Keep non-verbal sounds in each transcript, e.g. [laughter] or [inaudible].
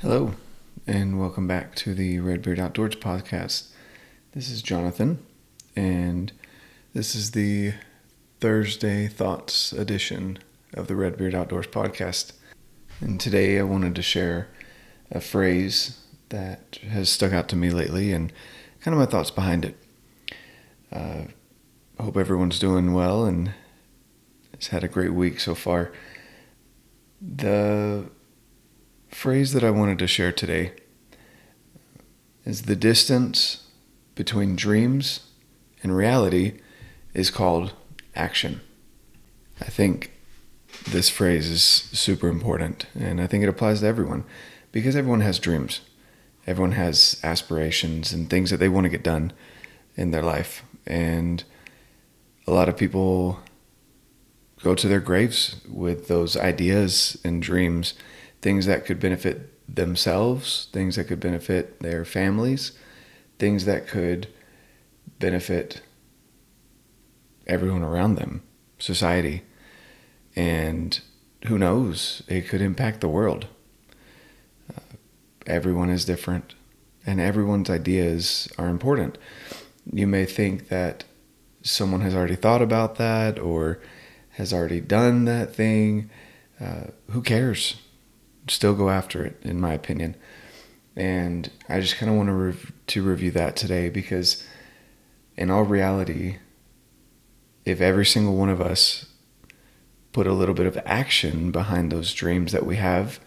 Hello, and welcome back to the Redbeard Outdoors podcast. This is Jonathan, and this is the Thursday Thoughts edition of the Redbeard Outdoors podcast. And today I wanted to share a phrase that has stuck out to me lately and kind of my thoughts behind it. Uh, hope everyone's doing well and has had a great week so far. The phrase that I wanted to share today is the distance between dreams and reality is called action. I think this phrase is super important and I think it applies to everyone because everyone has dreams. Everyone has aspirations and things that they want to get done in their life. And a lot of people go to their graves with those ideas and dreams things that could benefit themselves, things that could benefit their families, things that could benefit everyone around them, society. And who knows, it could impact the world. Uh, everyone is different, and everyone's ideas are important. You may think that someone has already thought about that or has already done that thing. Uh, who cares? Still go after it, in my opinion. And I just kind of want to rev- to review that today because, in all reality, if every single one of us put a little bit of action behind those dreams that we have,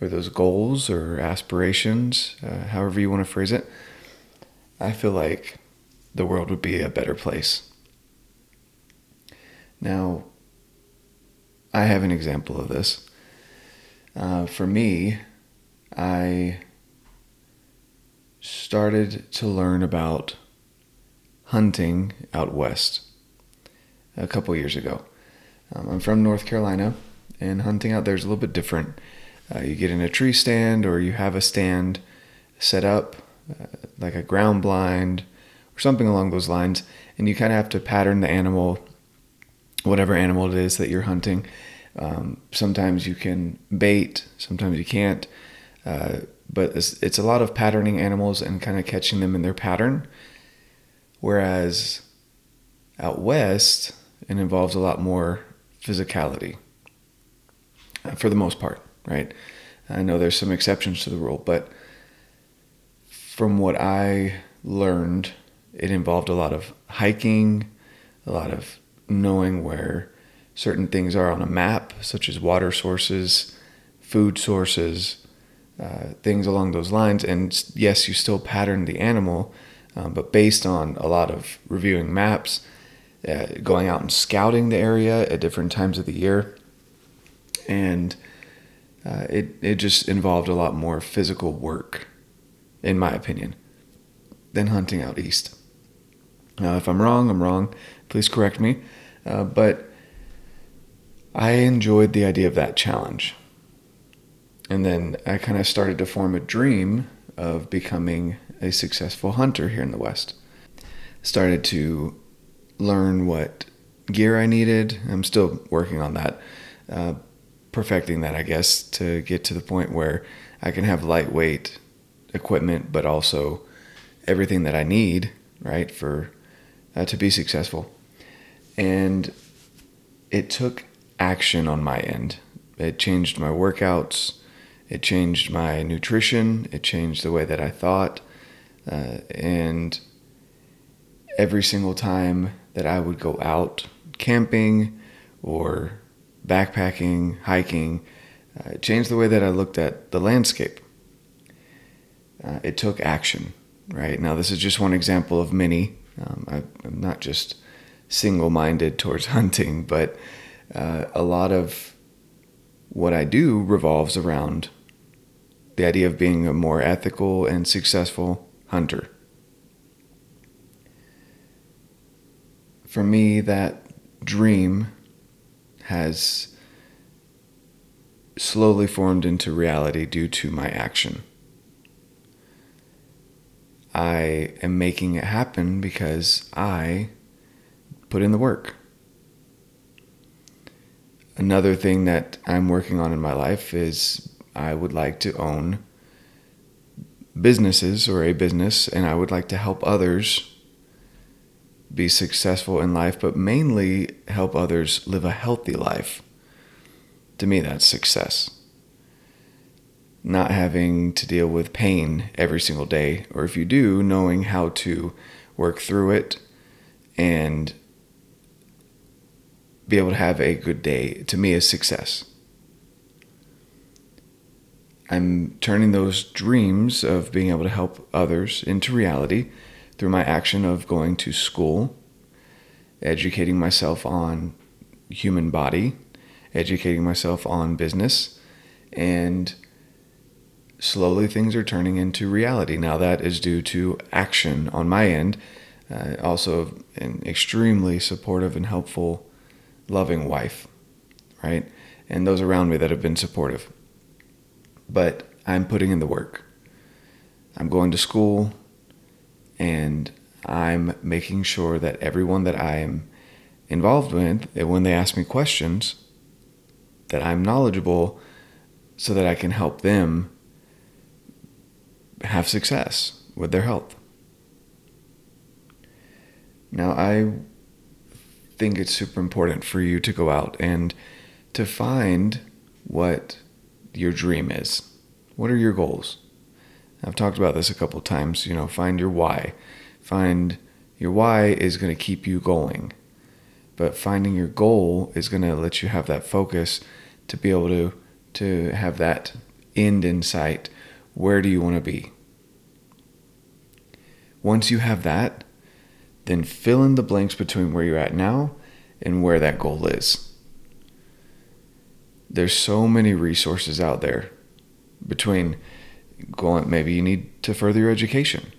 or those goals or aspirations, uh, however you want to phrase it, I feel like the world would be a better place. Now, I have an example of this. Uh, for me, I started to learn about hunting out west a couple years ago. Um, I'm from North Carolina, and hunting out there is a little bit different. Uh, you get in a tree stand, or you have a stand set up, uh, like a ground blind or something along those lines, and you kind of have to pattern the animal, whatever animal it is that you're hunting, um, sometimes you can bait, sometimes you can't. Uh, but it's, it's, a lot of patterning animals and kind of catching them in their pattern. Whereas out west, it involves a lot more physicality uh, for the most part, right? I know there's some exceptions to the rule, but from what I learned, it involved a lot of hiking, a lot of knowing where certain things are on a map, such as water sources, food sources, uh, things along those lines. And yes, you still pattern the animal, um, but based on a lot of reviewing maps, uh, going out and scouting the area at different times of the year, and uh, it it just involved a lot more physical work, in my opinion, than hunting out east. Now, if I'm wrong, I'm wrong. Please correct me. Uh, but I enjoyed the idea of that challenge. And then I kind of started to form a dream of becoming a successful hunter here in the West. Started to learn what gear I needed. I'm still working on that, uh, perfecting that, I guess, to get to the point where I can have lightweight equipment, but also everything that I need, right, for uh, to be successful. And it took action on my end. It changed my workouts, it changed my nutrition, it changed the way that I thought. Uh, and every single time that I would go out camping or backpacking, hiking, uh, it changed the way that I looked at the landscape. Uh, it took action, right? Now, this is just one example of many. Um, I, I'm not just single minded towards [laughs] hunting, but uh, a lot of what I do revolves around the idea of being a more ethical and successful hunter. For me, that dream has slowly formed into reality due to my action. I am making it happen because I put in the work another thing that I'm working on in my life is I would like to own businesses or a business, and I would like to help others be successful in life, but mainly help others live a healthy life. To me, that's success. Not having to deal with pain every single day, or if you do, knowing how to work through it and be able to have a good day, to me, is success. I'm turning those dreams of being able to help others into reality through my action of going to school, educating myself on human body, educating myself on business, and slowly things are turning into reality. Now, that is due to action on my end. Uh, also, an extremely supportive and helpful, loving wife, right? And those around me that have been supportive but I'm putting in the work. I'm going to school and I'm making sure that everyone that I am involved with, that when they ask me questions, that I'm knowledgeable so that I can help them have success with their health. Now, I think it's super important for you to go out and to find what your dream is. What are your goals? I've talked about this a couple times. You know, find your why. Find your why is going to keep you going. But finding your goal is going to let you have that focus to be able to to have that end in sight. Where do you want to be? Once you have that, then fill in the blanks between where you're at now and where that goal is. There's so many resources out there between going maybe you need to further your education.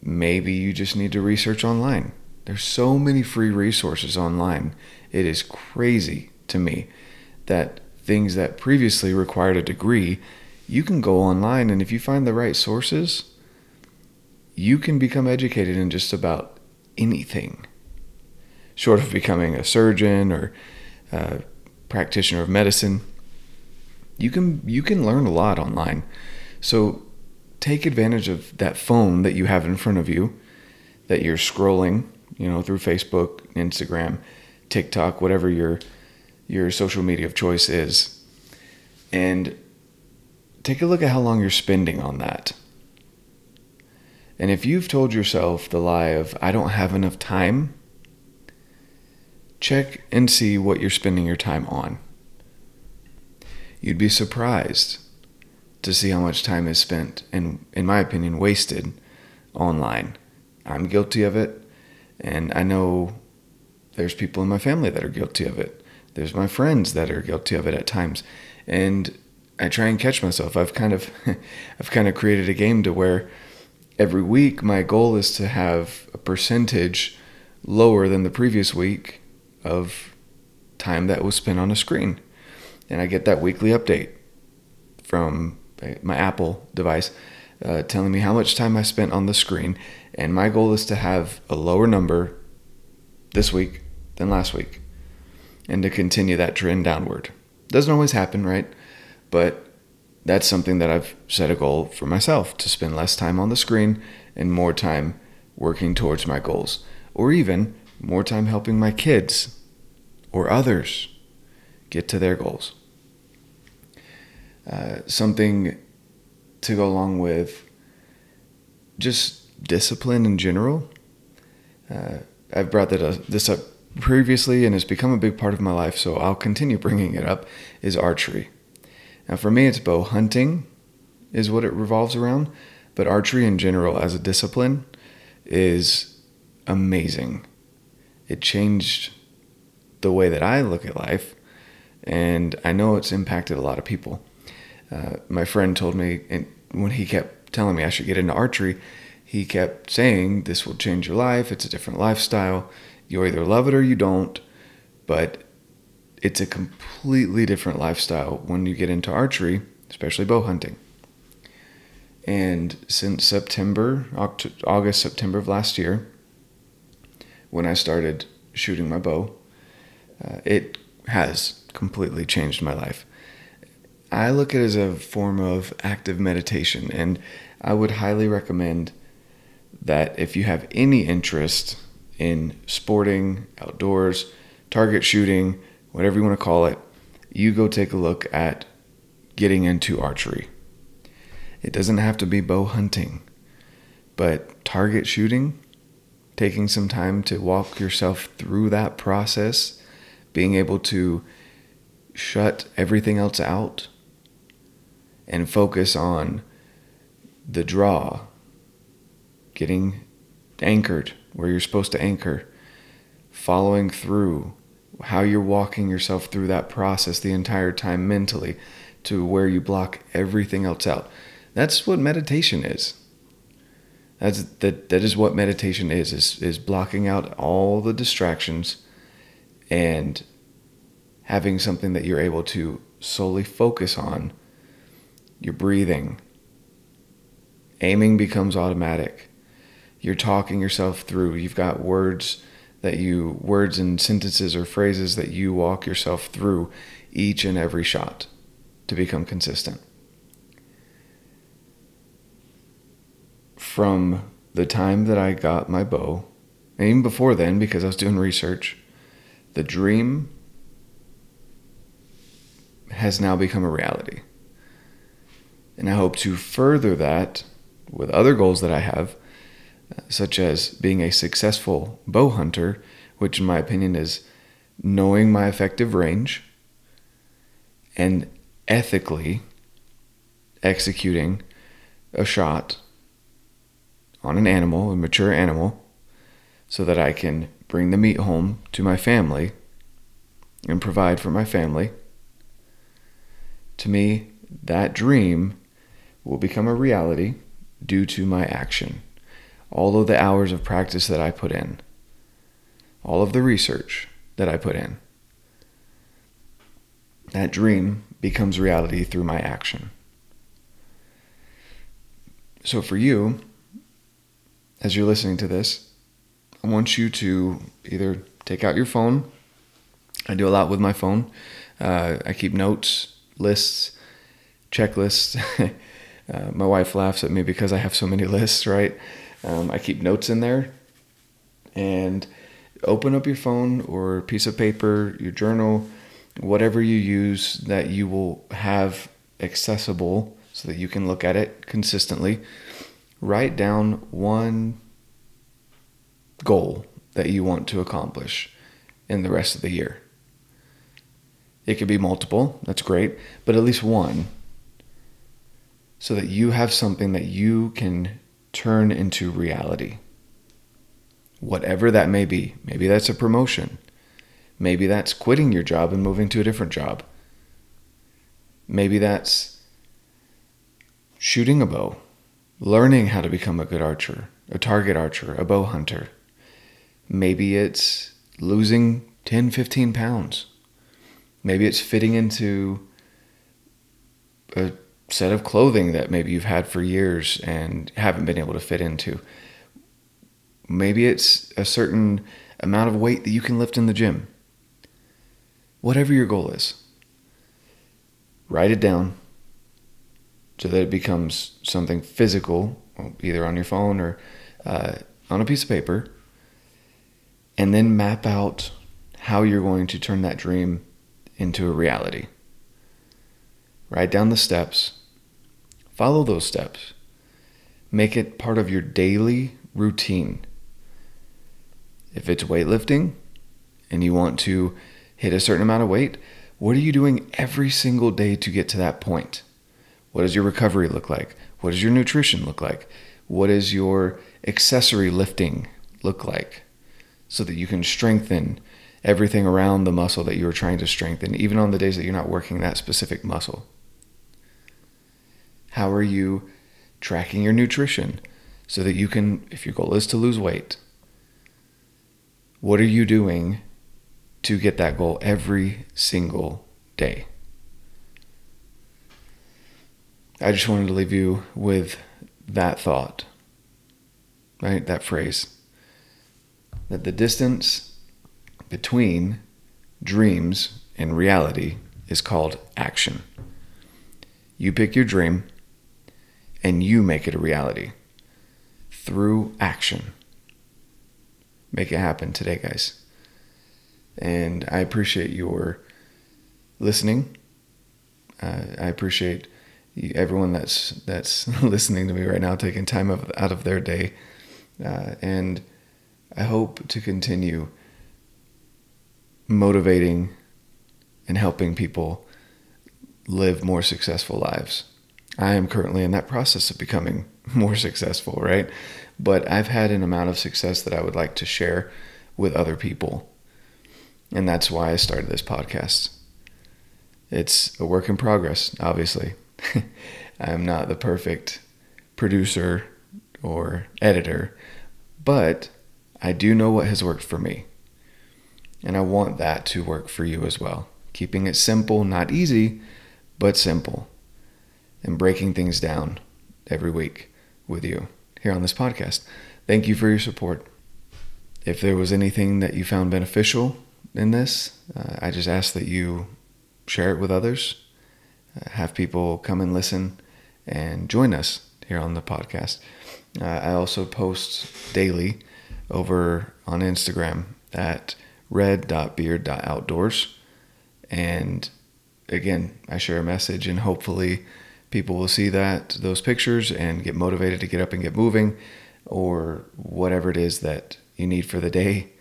Maybe you just need to research online. There's so many free resources online. It is crazy to me that things that previously required a degree you can go online and if you find the right sources you can become educated in just about anything short of becoming a surgeon or uh, practitioner of medicine, you can you can learn a lot online. So take advantage of that phone that you have in front of you that you're scrolling, you know, through Facebook, Instagram, TikTok, whatever your your social media of choice is. And take a look at how long you're spending on that. And if you've told yourself the lie of I don't have enough time, check and see what you're spending your time on. You'd be surprised to see how much time is spent, and in my opinion, wasted online. I'm guilty of it, and I know there's people in my family that are guilty of it. There's my friends that are guilty of it at times, and I try and catch myself. I've kind of, [laughs] I've kind of created a game to where every week my goal is to have a percentage lower than the previous week of time that was spent on a screen. And I get that weekly update from my Apple device uh, telling me how much time I spent on the screen. And my goal is to have a lower number this week than last week and to continue that trend downward. Doesn't always happen, right? But that's something that I've set a goal for myself to spend less time on the screen and more time working towards my goals. Or even more time helping my kids or others get to their goals. Uh, something to go along with just discipline in general. Uh, I've brought that, uh, this up previously and it's become a big part of my life, so I'll continue bringing it up, is archery. Now, for me, it's bow hunting, is what it revolves around, but archery in general as a discipline is amazing it changed the way that I look at life, and I know it's impacted a lot of people. Uh, my friend told me, and when he kept telling me I should get into archery, he kept saying, This will change your life. It's a different lifestyle. You either love it or you don't, but it's a completely different lifestyle when you get into archery, especially bow hunting. And since September, August, September of last year, when I started shooting my bow, uh, it has completely changed my life. I look at it as a form of active meditation, and I would highly recommend that if you have any interest in sporting, outdoors, target shooting, whatever you want to call it, you go take a look at getting into archery. It doesn't have to be bow hunting, but target shooting, taking some time to walk yourself through that process, being able to shut everything else out and focus on the draw, getting anchored where you're supposed to anchor, following through how you're walking yourself through that process the entire time mentally to where you block everything else out. That's what meditation is. That's that that is what meditation is is is blocking out all the distractions and having something that you're able to solely focus on your breathing. Aiming becomes automatic. You're talking yourself through. You've got words that you, words and sentences or phrases that you walk yourself through each and every shot to become consistent. From the time that I got my bow, and even before then, because I was doing research, the dream has now become a reality. And I hope to further that with other goals that I have, such as being a successful bow hunter, which, in my opinion, is knowing my effective range and ethically executing a shot on an animal, a mature animal, so that I can bring the meat home to my family and provide for my family. To me, that dream will become a reality due to my action. All of the hours of practice that I put in, all of the research that I put in, that dream becomes reality through my action. So, for you, as you're listening to this, I want you to either take out your phone. I do a lot with my phone. Uh, I keep notes, lists, checklists. [laughs] Uh, my wife laughs at me because I have so many [laughs] lists, right? Um, I keep notes in there. And open up your phone or piece of paper, your journal, whatever you use that you will have accessible so that you can look at it consistently. Write down one goal that you want to accomplish in the rest of the year. It could be multiple, that's great, but at least one so that you have something that you can turn into reality. Whatever that may be. Maybe that's a promotion. Maybe that's quitting your job and moving to a different job. Maybe that's shooting a bow, learning how to become a good archer, a target archer, a bow hunter. Maybe it's losing 10, 15 pounds. Maybe it's fitting into a set of clothing that maybe you've had for years and haven't been able to fit into. Maybe it's a certain amount of weight that you can lift in the gym. Whatever your goal is, write it down so that it becomes something physical, either on your phone or uh, on a piece of paper, and then map out how you're going to turn that dream into a reality. Write down the steps Follow those steps. Make it part of your daily routine. If it's weightlifting and you want to hit a certain amount of weight, what are you doing every single day to get to that point? What does your recovery look like? What does your nutrition look like? What does your accessory lifting look like? So that you can strengthen everything around the muscle that you're trying to strengthen, even on the days that you're not working that specific muscle. How are you tracking your nutrition so that you can, if your goal is to lose weight, what are you doing to get that goal every single day? I just wanted to leave you with that thought, right? That phrase. That the distance between dreams and reality is called action. You pick your dream and you make it a reality through action. Make it happen today, guys. And I appreciate your listening. Uh, I appreciate everyone that's that's [laughs] listening to me right now, taking time out of their day, uh, and I hope to continue motivating and helping people live more successful lives. I am currently in that process of becoming [laughs] more successful, right? But I've had an amount of success that I would like to share with other people. And that's why I started this podcast. It's a work in progress, obviously. [laughs] I'm not the perfect producer or editor, but I do know what has worked for me. And I want that to work for you as well. Keeping it simple, not easy, but simple. And breaking things down every week with you here on this podcast. Thank you for your support. If there was anything that you found beneficial in this, uh, I just ask that you share it with others, uh, have people come and listen, and join us here on the podcast. Uh, I also post daily over on Instagram at red.beard.outdoors. And again, I share a message, and hopefully, people will see that those pictures and get motivated to get up and get moving, or whatever it is that you need for the day.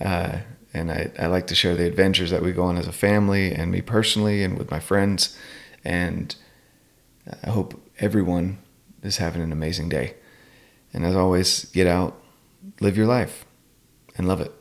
Uh, and I, I like to share the adventures that we go on as a family, and me personally, and with my friends. And I hope everyone is having an amazing day. And as always, get out, live your life, and love it.